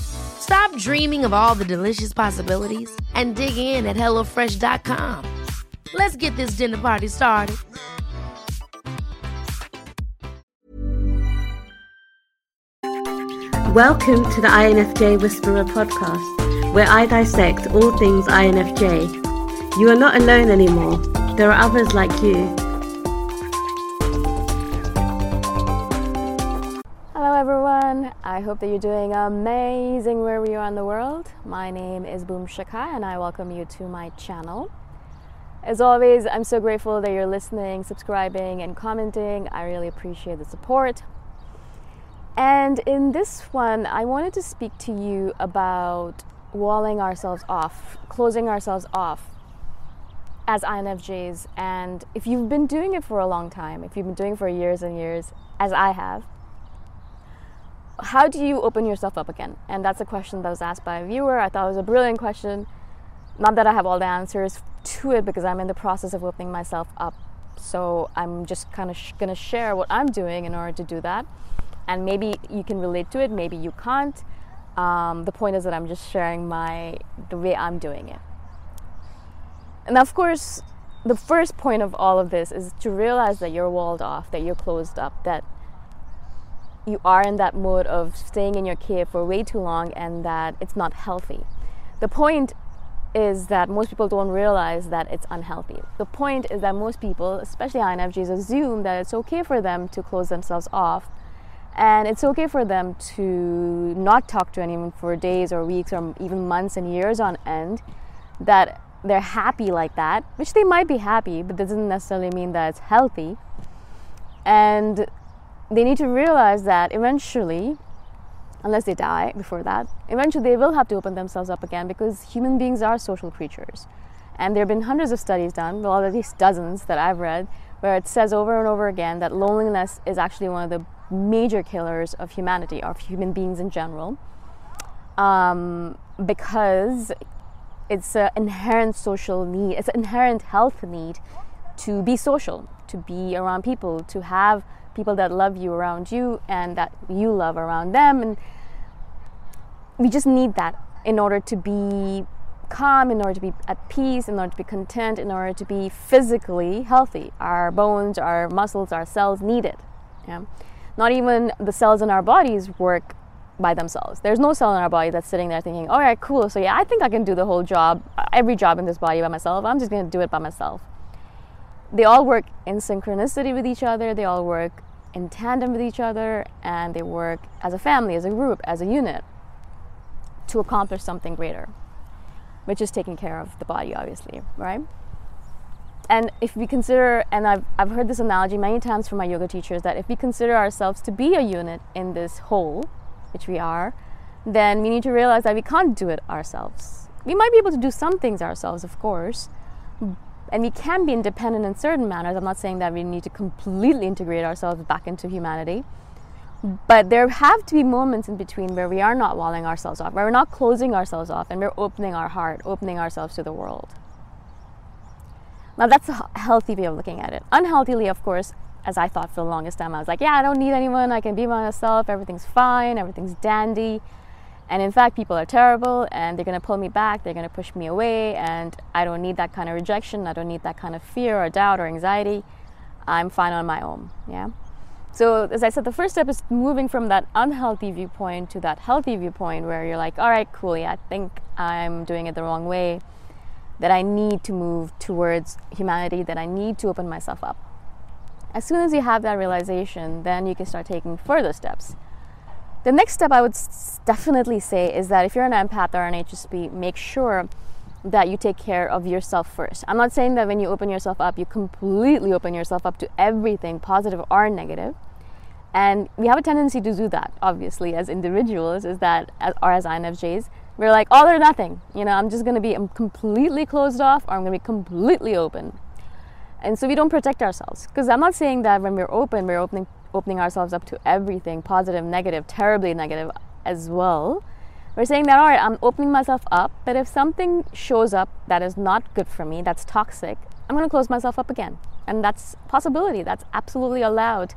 Stop dreaming of all the delicious possibilities and dig in at HelloFresh.com. Let's get this dinner party started. Welcome to the INFJ Whisperer podcast, where I dissect all things INFJ. You are not alone anymore, there are others like you. Hope that you're doing amazing wherever you are in the world. My name is Boom Shikha, and I welcome you to my channel. As always, I'm so grateful that you're listening, subscribing, and commenting. I really appreciate the support. And in this one, I wanted to speak to you about walling ourselves off, closing ourselves off as INFJs. And if you've been doing it for a long time, if you've been doing it for years and years, as I have, how do you open yourself up again? And that's a question that was asked by a viewer. I thought it was a brilliant question. Not that I have all the answers to it because I'm in the process of opening myself up. So I'm just kind of sh- going to share what I'm doing in order to do that. And maybe you can relate to it, maybe you can't. Um, the point is that I'm just sharing my the way I'm doing it. And of course, the first point of all of this is to realize that you're walled off, that you're closed up, that you are in that mode of staying in your cave for way too long and that it's not healthy. The point is that most people don't realize that it's unhealthy. The point is that most people, especially INFJs, assume that it's okay for them to close themselves off and it's okay for them to not talk to anyone for days or weeks or even months and years on end. That they're happy like that, which they might be happy, but that doesn't necessarily mean that it's healthy. And they need to realize that eventually, unless they die before that, eventually they will have to open themselves up again because human beings are social creatures. And there have been hundreds of studies done, well, at least dozens that I've read, where it says over and over again that loneliness is actually one of the major killers of humanity, of human beings in general, um, because it's an inherent social need, it's an inherent health need to be social, to be around people, to have people that love you around you and that you love around them. And we just need that in order to be calm, in order to be at peace, in order to be content, in order to be physically healthy. Our bones, our muscles, our cells need it. Yeah? Not even the cells in our bodies work by themselves. There's no cell in our body that's sitting there thinking, all right, cool, so yeah, I think I can do the whole job, every job in this body by myself. I'm just going to do it by myself. They all work in synchronicity with each other, they all work in tandem with each other, and they work as a family, as a group, as a unit to accomplish something greater, which is taking care of the body, obviously, right? And if we consider, and I've, I've heard this analogy many times from my yoga teachers, that if we consider ourselves to be a unit in this whole, which we are, then we need to realize that we can't do it ourselves. We might be able to do some things ourselves, of course, and we can be independent in certain manners. I'm not saying that we need to completely integrate ourselves back into humanity, but there have to be moments in between where we are not walling ourselves off, where we're not closing ourselves off, and we're opening our heart, opening ourselves to the world. Now, that's a healthy way of looking at it. Unhealthily, of course, as I thought for the longest time. I was like, yeah, I don't need anyone. I can be myself. Everything's fine. Everything's dandy. And in fact, people are terrible and they're going to pull me back. They're going to push me away. And I don't need that kind of rejection. I don't need that kind of fear or doubt or anxiety. I'm fine on my own. Yeah. So, as I said, the first step is moving from that unhealthy viewpoint to that healthy viewpoint where you're like, all right, cool. Yeah, I think I'm doing it the wrong way. That I need to move towards humanity, that I need to open myself up as soon as you have that realization, then you can start taking further steps. The next step I would definitely say is that if you're an empath or an HSP, make sure that you take care of yourself first. I'm not saying that when you open yourself up, you completely open yourself up to everything, positive or negative. And we have a tendency to do that, obviously, as individuals, is that, or as INFJs, we're like oh, all or nothing. You know, I'm just going to be I'm completely closed off, or I'm going to be completely open. And so we don't protect ourselves. Because I'm not saying that when we're open, we're opening opening ourselves up to everything, positive, negative, terribly negative as well. We're saying that all right, I'm opening myself up, but if something shows up that is not good for me, that's toxic, I'm going to close myself up again. And that's possibility. That's absolutely allowed.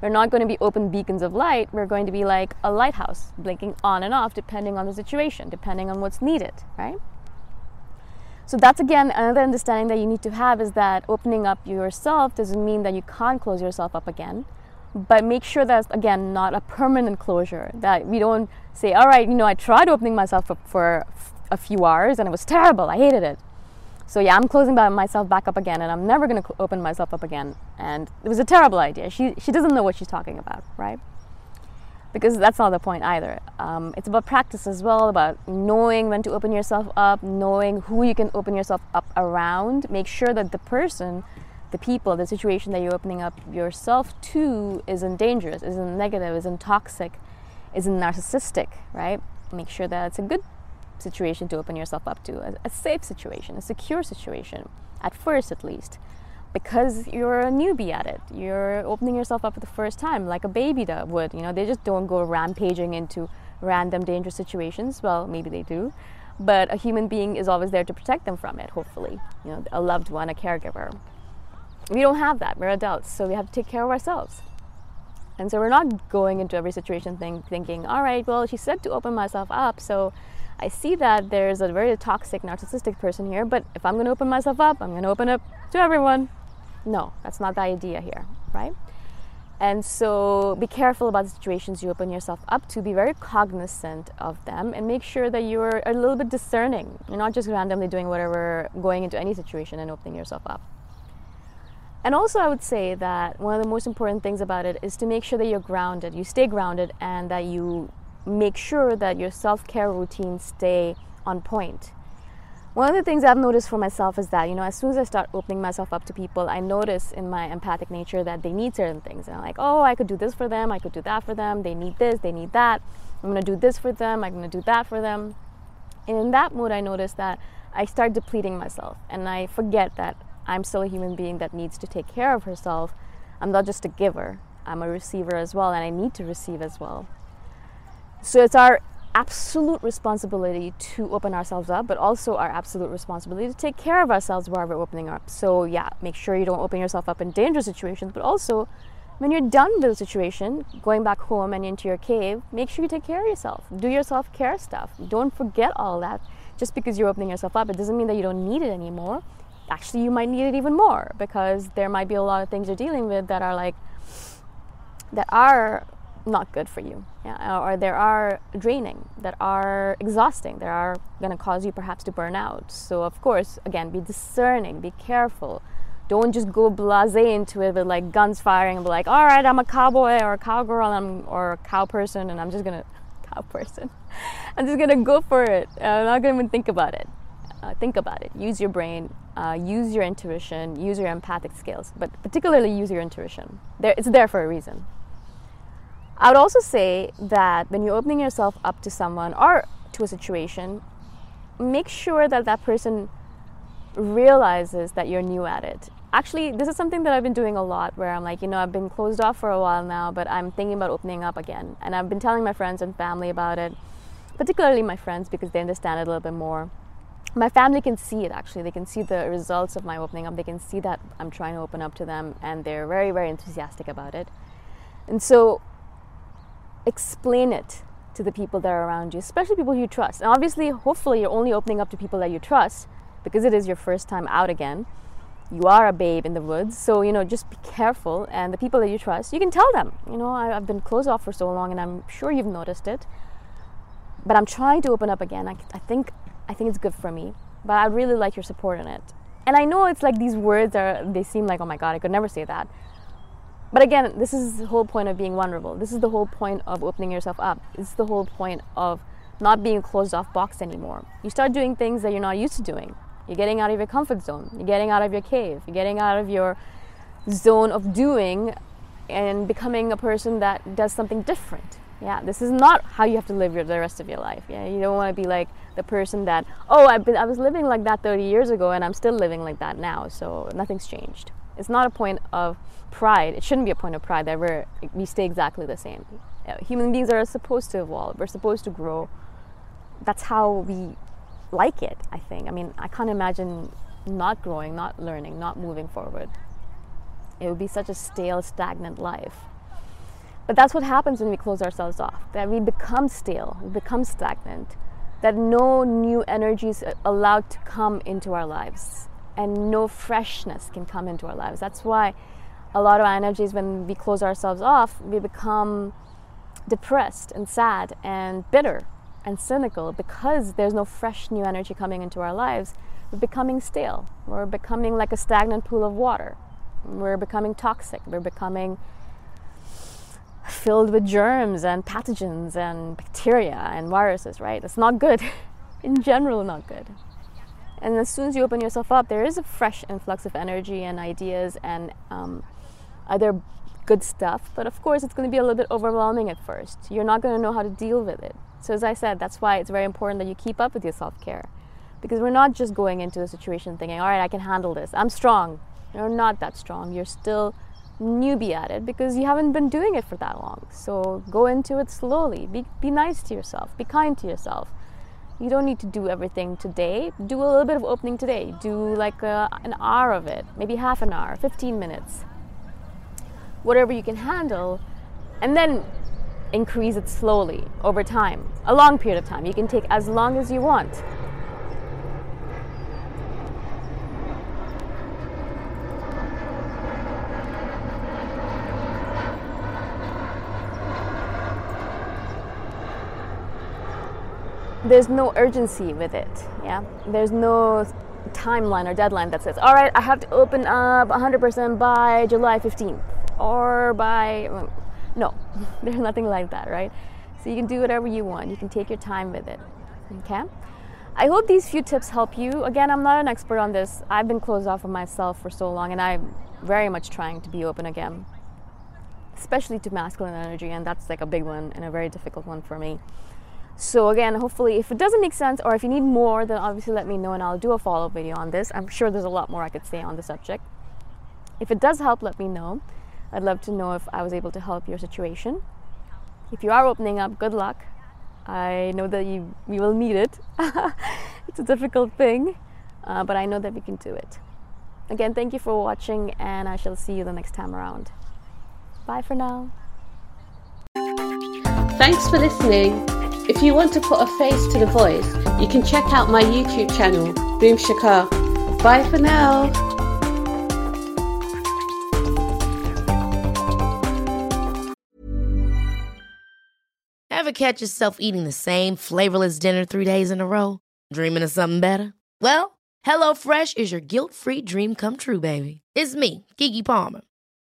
We're not going to be open beacons of light. We're going to be like a lighthouse, blinking on and off depending on the situation, depending on what's needed, right? So that's again another understanding that you need to have is that opening up yourself doesn't mean that you can't close yourself up again. But make sure that's again not a permanent closure. That we don't say, all right, you know, I tried opening myself up for a few hours and it was terrible. I hated it. So yeah, I'm closing myself back up again, and I'm never going to open myself up again. And it was a terrible idea. She she doesn't know what she's talking about, right? because that's not the point either. Um, it's about practice as well, about knowing when to open yourself up, knowing who you can open yourself up around. Make sure that the person, the people, the situation that you're opening up yourself to isn't dangerous, isn't negative, isn't toxic, isn't narcissistic, right? Make sure that it's a good situation to open yourself up to, a, a safe situation, a secure situation, at first at least because you're a newbie at it. You're opening yourself up for the first time, like a baby that would. You know, they just don't go rampaging into random dangerous situations. Well, maybe they do, but a human being is always there to protect them from it. Hopefully, you know, a loved one, a caregiver. We don't have that. We're adults, so we have to take care of ourselves. And so we're not going into every situation think, thinking, all right, well, she said to open myself up, so I see that there's a very toxic, narcissistic person here, but if I'm going to open myself up, I'm going to open up to everyone. No, that's not the idea here, right? And so be careful about the situations you open yourself up to. Be very cognizant of them and make sure that you're a little bit discerning. You're not just randomly doing whatever, going into any situation and opening yourself up. And also, I would say that one of the most important things about it is to make sure that you're grounded, you stay grounded, and that you make sure that your self care routines stay on point. one of the things I've noticed for myself is that, you know, as soon as I start opening myself up to people, I notice in my empathic nature that they need certain things. And I'm like, oh, I could do this for them, I could do that for them, they need this, they need that. I'm gonna do this for them, I'm gonna do that for them. And in that mood, I notice that I start depleting myself and I forget that I'm still a human being that needs to take care of herself. I'm not just a giver, I'm a receiver as well, and I need to receive as well. So it's our absolute responsibility to open ourselves up, but also our absolute responsibility to take care of ourselves while we're opening up. So, yeah, make sure you don't open yourself up in dangerous situations, but also when you're done with the situation, going back home and into your cave, make sure you take care of yourself. Do your self care stuff. Don't forget all that. Just because you're opening yourself up, it doesn't mean that you don't need it anymore. Actually, you might need it even more because there might be a lot of things you're dealing with that are like, that are not good for you yeah, or there are draining that are exhausting that are going to cause you perhaps to burn out. So of course again be discerning be careful. Don't just go blasé into it with like guns firing and be like all right i'm a cowboy or a cowgirl I'm, or a cow person and i'm just gonna cow person. I'm just gonna go for it. I'm not gonna even think about it uh, think about it use your brain uh, use your intuition use your empathic skills but particularly use your intuition there, it's there for a reason I would also say that when you're opening yourself up to someone or to a situation, make sure that that person realizes that you're new at it. Actually, this is something that I've been doing a lot where I'm like, you know, I've been closed off for a while now, but I'm thinking about opening up again. And I've been telling my friends and family about it, particularly my friends because they understand it a little bit more. My family can see it actually. They can see the results of my opening up. They can see that I'm trying to open up to them and they're very, very enthusiastic about it. And so explain it to the people that are around you, especially people you trust. And obviously, hopefully, you're only opening up to people that you trust because it is your first time out again. You are a babe in the woods, so you know, just be careful. And the people that you trust, you can tell them, you know, I, have been closed off for so long, and I'm sure you've noticed it. But I'm trying to open up again. I, I think, I think it's good for me. But I really like your support in it. And I know it's like these words are, they seem like, oh my God, I could never say that. But again, this is the whole point of being vulnerable. This is the whole point of opening yourself up. This is the whole point of not being a closed off box anymore. You start doing things that you're not used to doing. You're getting out of your comfort zone. You're getting out of your cave. You're getting out of your zone of doing and becoming a person that does something different. Yeah, this is not how you have to live your, the rest of your life. Yeah, you don't want to be like the person that, oh, I've been, I was living like that 30 years ago and I'm still living like that now, so nothing's changed. It's not a point of pride. It shouldn't be a point of pride that we're, we stay exactly the same. Human beings are supposed to evolve. We're supposed to grow. That's how we like it, I think. I mean, I can't imagine not growing, not learning, not moving forward. It would be such a stale, stagnant life. But that's what happens when we close ourselves off, that we become stale, we become stagnant, that no new energy is allowed to come into our lives and no freshness can come into our lives. That's why a lot of our energies, when we close ourselves off, we become depressed and sad and bitter and cynical because there's no fresh new energy coming into our lives. We're becoming stale. We're becoming like a stagnant pool of water. We're becoming toxic. We're becoming filled with germs and pathogens and bacteria and viruses, right? It's not good. In general, not good. And as soon as you open yourself up, there is a fresh influx of energy and ideas and um, other good stuff. But of course, it's going to be a little bit overwhelming at first. You're not going to know how to deal with it. So, as I said, that's why it's very important that you keep up with your self care. Because we're not just going into a situation thinking, all right, I can handle this, I'm strong. You're not that strong. You're still newbie at it because you haven't been doing it for that long. So, go into it slowly. Be, be nice to yourself, be kind to yourself you don't need to do everything today. Do a little bit of opening today. Do like a, an hour of it, maybe half an hour, 15 minutes. Whatever you can handle, and then increase it slowly over time, a long period of time. You can take as long as you want. There's no urgency with it. Yeah, there's no timeline or deadline that says, all right, I have to open up 100% by July 15th or by no, there's nothing like that, right? So you can do whatever you want. You can take your time with it. Okay. I hope these few tips help you. Again, I'm not an expert on this. I've been closed off of myself for so long, and I'm very much trying to be open again, especially to masculine energy, and that's like a big one and a very difficult one for me. So, again, hopefully, if it doesn't make sense or if you need more, then obviously let me know and I'll do a follow up video on this. I'm sure there's a lot more I could say on the subject. If it does help, let me know. I'd love to know if I was able to help your situation. If you are opening up, good luck. I know that you, we will need it. it's a difficult thing, uh, but I know that we can do it. Again, thank you for watching, and I shall see you the next time around. Bye for now. Thanks for listening. If you want to put a face to the voice, you can check out my YouTube channel, Boom Shikha. Bye for now. Ever catch yourself eating the same flavorless dinner three days in a row? Dreaming of something better? Well, HelloFresh is your guilt free dream come true, baby. It's me, Keke Palmer.